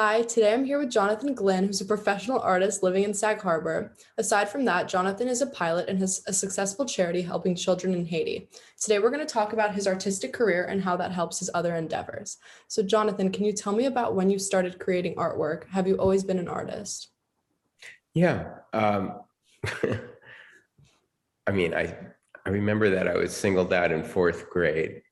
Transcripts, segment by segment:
Hi, today I'm here with Jonathan Glynn, who's a professional artist living in Sag Harbor. Aside from that, Jonathan is a pilot and has a successful charity helping children in Haiti. Today, we're going to talk about his artistic career and how that helps his other endeavors. So, Jonathan, can you tell me about when you started creating artwork? Have you always been an artist? Yeah. Um, I mean, I, I remember that I was singled out in fourth grade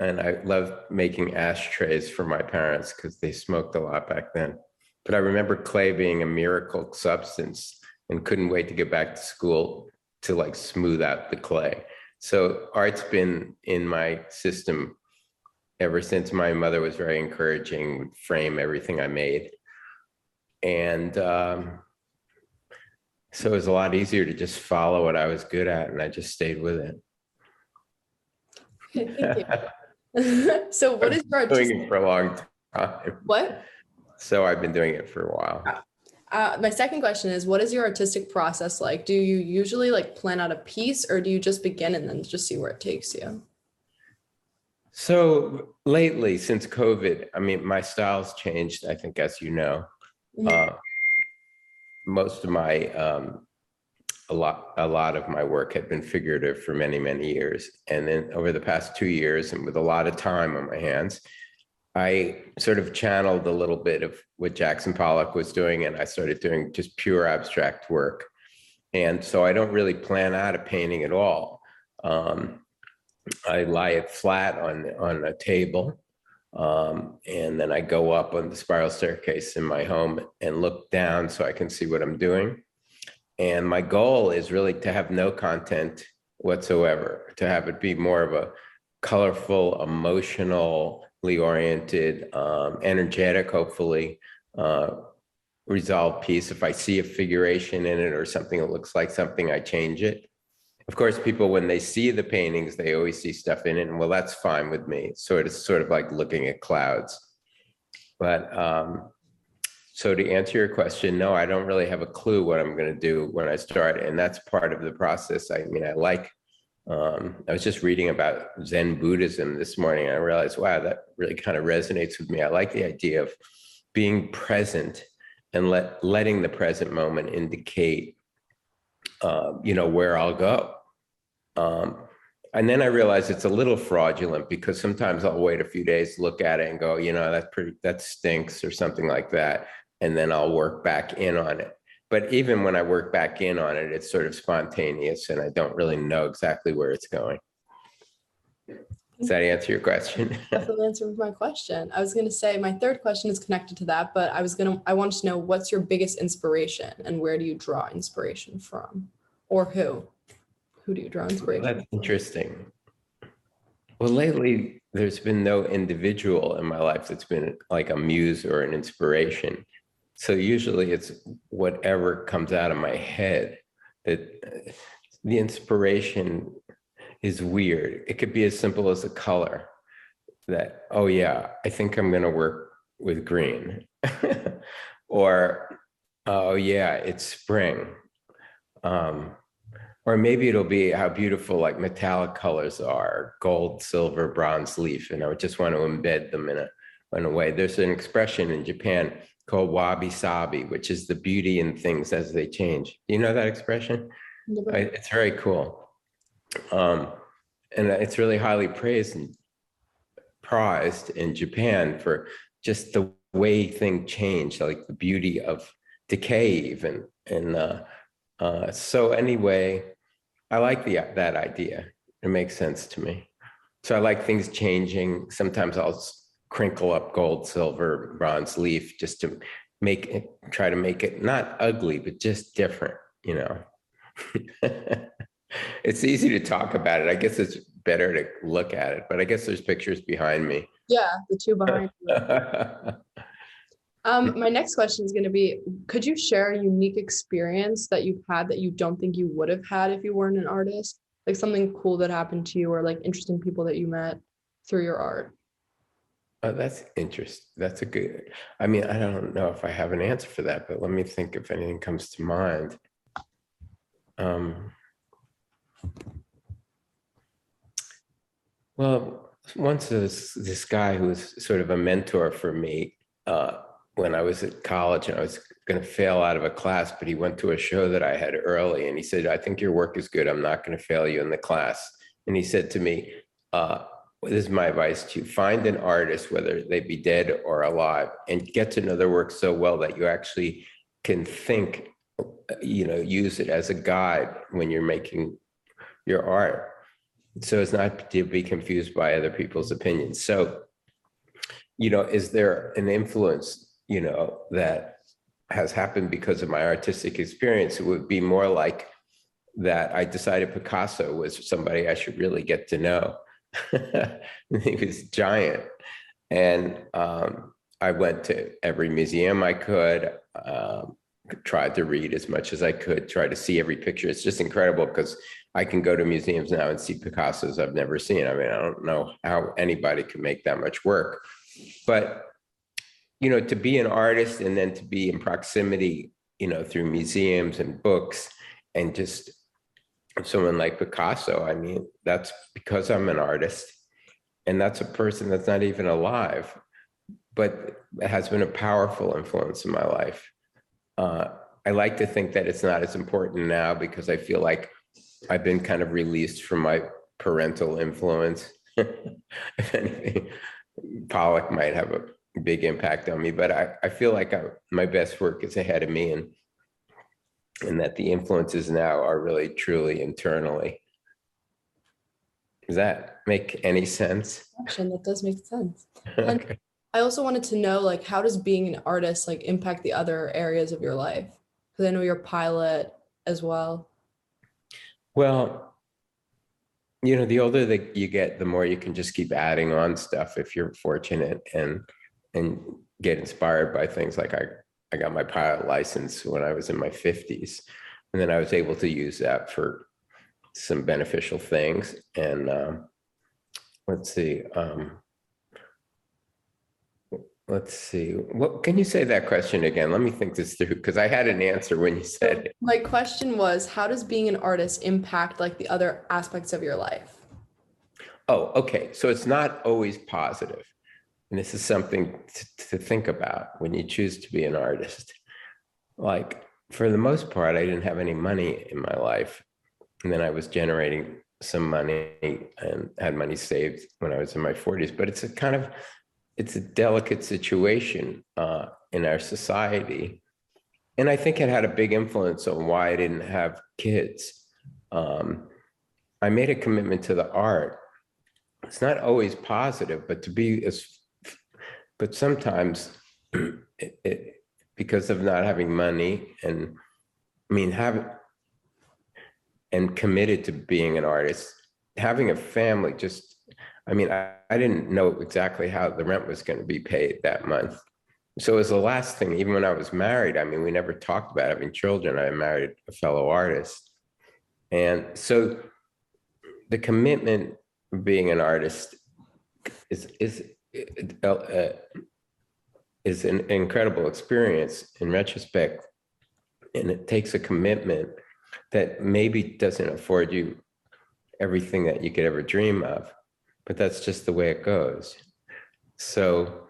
and I loved making ashtrays for my parents because they smoked a lot back then. But I remember clay being a miracle substance and couldn't wait to get back to school to like smooth out the clay. So art's been in my system ever since my mother was very encouraging, would frame everything I made. And um, so it was a lot easier to just follow what I was good at, and I just stayed with it. Thank you. so, what is your I've doing it for a long time. What? So I've been doing it for a while. Uh, my second question is, what is your artistic process like? Do you usually like plan out a piece, or do you just begin and then just see where it takes you? So lately, since COVID, I mean, my style's changed, I think, as you know. Mhm. Uh, Most of my, um, a lot, a lot of my work had been figurative for many, many years. And then over the past two years, and with a lot of time on my hands, I sort of channeled a little bit of what Jackson Pollock was doing, and I started doing just pure abstract work. And so I don't really plan out a painting at all. Um, I lie it flat on, on a table. Um, and then I go up on the spiral staircase in my home and look down so I can see what I'm doing. And my goal is really to have no content whatsoever, to have it be more of a colorful, emotionally oriented, um, energetic, hopefully, uh, resolved piece. If I see a figuration in it or something that looks like something, I change it. Of course, people, when they see the paintings, they always see stuff in it, and well, that's fine with me. So it's sort of like looking at clouds. But um, so to answer your question, no, I don't really have a clue what I'm going to do when I start, and that's part of the process. I mean, I like. Um, I was just reading about Zen Buddhism this morning, and I realized, wow, that really kind of resonates with me. I like the idea of being present and let letting the present moment indicate uh, you know, where I'll go. Um, and then I realized it's a little fraudulent because sometimes I'll wait a few days, look at it and go, you know, that's pretty, that stinks or something like that. And then I'll work back in on it. But even when I work back in on it, it's sort of spontaneous and I don't really know exactly where it's going. Does that answer your question? That's the answer to my question. I was going to say my third question is connected to that, but I was going to, I wanted to know what's your biggest inspiration and where do you draw inspiration from or who? Who do you draw inspiration? From? That's interesting. Well, lately, there's been no individual in my life that's been like a muse or an inspiration. So usually it's whatever comes out of my head that uh, the inspiration is weird. It could be as simple as a color that, oh, yeah, I think I'm going to work with green. or, oh, yeah, it's spring. Um, or maybe it'll be how beautiful like metallic colors are gold silver bronze leaf and i would just want to embed them in a in a way there's an expression in japan called wabi sabi which is the beauty in things as they change you know that expression I, it's very cool um, and it's really highly praised and prized in japan for just the way things change like the beauty of decay even and uh, uh, so anyway I like the that idea. It makes sense to me. So I like things changing. Sometimes I'll crinkle up gold, silver, bronze leaf just to make it, try to make it not ugly, but just different, you know. it's easy to talk about it. I guess it's better to look at it, but I guess there's pictures behind me. yeah, the two behind you. Um, my next question is going to be Could you share a unique experience that you've had that you don't think you would have had if you weren't an artist? Like something cool that happened to you or like interesting people that you met through your art? Oh, that's interesting. That's a good. I mean, I don't know if I have an answer for that, but let me think if anything comes to mind. Um, well, once this this guy who was sort of a mentor for me, uh, when I was at college and I was going to fail out of a class, but he went to a show that I had early and he said, I think your work is good. I'm not going to fail you in the class. And he said to me, uh, this is my advice to find an artist, whether they be dead or alive, and get to know their work so well that you actually can think, you know, use it as a guide when you're making your art. So it's not to be confused by other people's opinions. So, you know, is there an influence, you know, that has happened because of my artistic experience? It would be more like that I decided Picasso was somebody I should really get to know. he was giant. And um, I went to every museum I could, um, tried to read as much as I could, try to see every picture. It's just incredible because I can go to museums now and see Picasso's I've never seen. I mean, I don't know how anybody can make that much work. But, you know, to be an artist and then to be in proximity, you know, through museums and books and just someone like Picasso, I mean, that's because I'm an artist. And that's a person that's not even alive, but has been a powerful influence in my life. Uh, I like to think that it's not as important now because I feel like I've been kind of released from my parental influence. if anything, Pollock might have a big impact on me, but I, I feel like I, my best work is ahead of me and and that the influences now are really truly internally. Does that make any sense? That does make sense. And Okay. I also wanted to know, like, how does being an artist like impact the other areas of your life? Because I know you're a pilot as well. Well, you know, the older that you get, the more you can just keep adding on stuff if you're fortunate and and get inspired by things like I I got my pilot license when I was in my 50s. And then I was able to use that for some beneficial things. And um, let's see. Um, let's see. What can you say that question again? Let me think this through because I had an answer when you said it. My question was, how does being an artist impact like the other aspects of your life? Oh, okay. So it's not always positive. And this is something to, to think about when you choose to be an artist. Like, for the most part, I didn't have any money in my life. And then I was generating some money and had money saved when I was in my 40s. But it's a kind of it's a delicate situation uh, in our society. And I think it had a big influence on why I didn't have kids. Um, I made a commitment to the art it's not always positive, but to be as, but sometimes it, it, because of not having money and, I mean, having, and committed to being an artist, having a family just, I mean, I, I didn't know exactly how the rent was going to be paid that month. So it was the last thing, even when I was married, I mean, we never talked about having children. I married a fellow artist. And so the commitment of being an artist is is uh, is an incredible experience in retrospect and it takes a commitment that maybe doesn't afford you everything that you could ever dream of but that's just the way it goes. So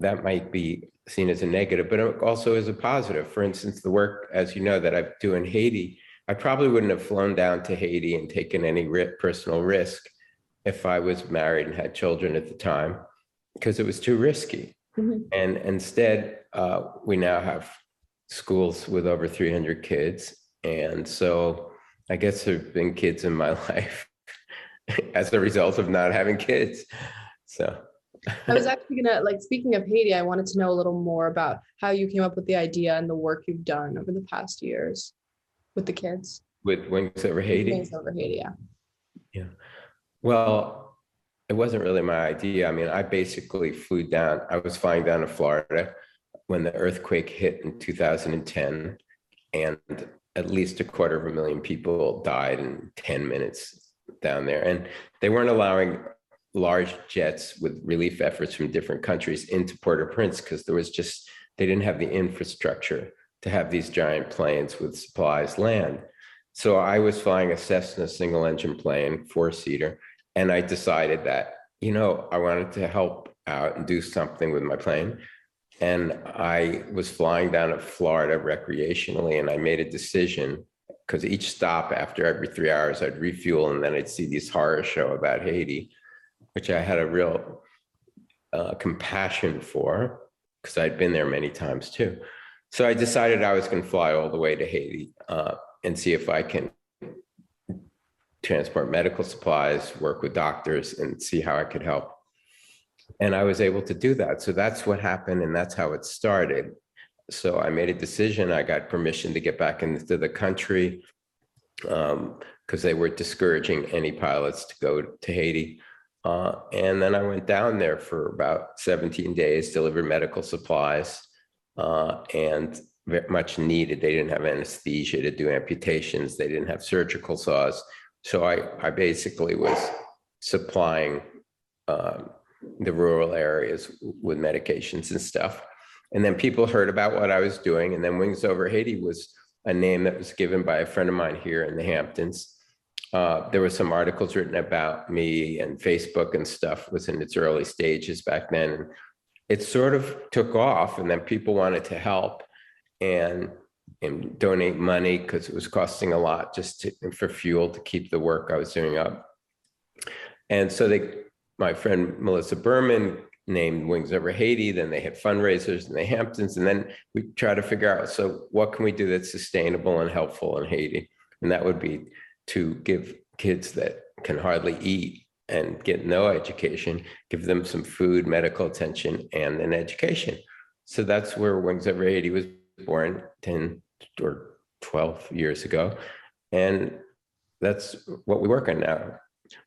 that might be seen as a negative but also as a positive. For instance the work as you know that i do in haiti I probably wouldn't have flown down to Haiti and taken any personal risk if I was married and had children at the time, because it was too risky. Mhm. And instead, uh, we now have schools with over 300 kids. And so I guess there have been kids in my life as a result of not having kids. So, I was actually gonna like speaking of Haiti, I wanted to know a little more about how you came up with the idea and the work you've done over the past years with the kids. with Wings Over Haiti. Wings over Haiti, yeah. yeah. Well, it wasn't really my idea. I mean, I basically flew down, I was flying down to Florida when the earthquake hit in 2010. And at least a quarter of a million people died in 10 minutes down there. And they weren't allowing large jets with relief efforts from different countries into Port-au-Prince because there was just, they didn't have the infrastructure to have these giant planes with supplies land. So I was flying a Cessna single engine plane, four seater, and I decided that, you know, I wanted to help out and do something with my plane. And I was flying down to Florida recreationally, and I made a decision because each stop after every three hours, I'd refuel, and then I'd see these horror show about Haiti, which I had a real uh, compassion for because I'd been there many times too. So I decided I was going to fly all the way to Haiti uh, and see if I can transport medical supplies, work with doctors, and see how I could help. And I was able to do that. So that's what happened, and that's how it started. So I made a decision. I got permission to get back into the country because they were discouraging any pilots to go to Haiti. Uh, and then I went down there for about 17 days, delivered medical supplies, uh, and much needed. They didn't have anesthesia to do amputations. They didn't have surgical saws. So I, I basically was supplying um, the rural areas with medications and stuff. And then people heard about what I was doing. And then Wings Over Haiti was a name that was given by a friend of mine here in the Hamptons. Uh, there were some articles written about me and Facebook and stuff was in its early stages back then. It sort of took off and then people wanted to help and, and donate money because it was costing a lot just to, for fuel to keep the work I was doing up. And so they, my friend Melissa Berman named Wings Over Haiti, then they had fundraisers in the Hamptons, and then we try to figure out, so what can we do that's sustainable and helpful in Haiti? And that would be to give kids that can hardly eat and get no education, give them some food, medical attention, and an education. So that's where Wings Over Haiti was born 10 or 12 years ago. And that's what we work on now.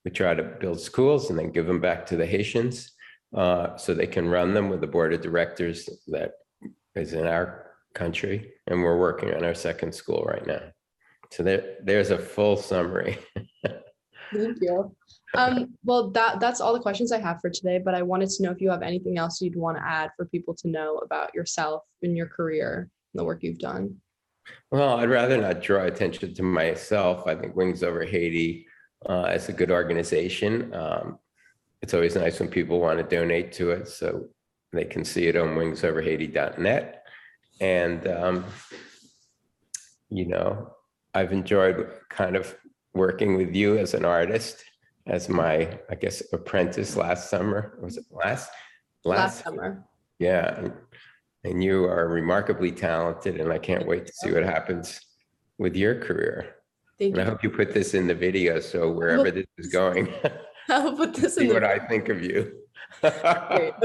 We try to build schools and then give them back to the Haitians uh, so they can run them with the board of directors that is in our country. And we're working on our second school right now. So there, there's a full summary. Thank you. Um, well, that that's all the questions I have for today, but I wanted to know if you have anything else you'd want to add for people to know about yourself and your career the work you've done. Well, I'd rather not draw attention to myself. I think Wings Over Haiti uh, is a good organization. Um, it's always nice when people want to donate to it, so they can see it on wingsoverhaiti.net. And um, you know, I've enjoyed kind of working with you as an artist, as my, I guess, apprentice last summer. Was it last? Last summer. Yeah. And- you are remarkably talented, and I can't wait to see what happens with your career. Thank And I you. hope you put this in the video, so wherever this is going, I'll put this in see what the. I think of you. Great.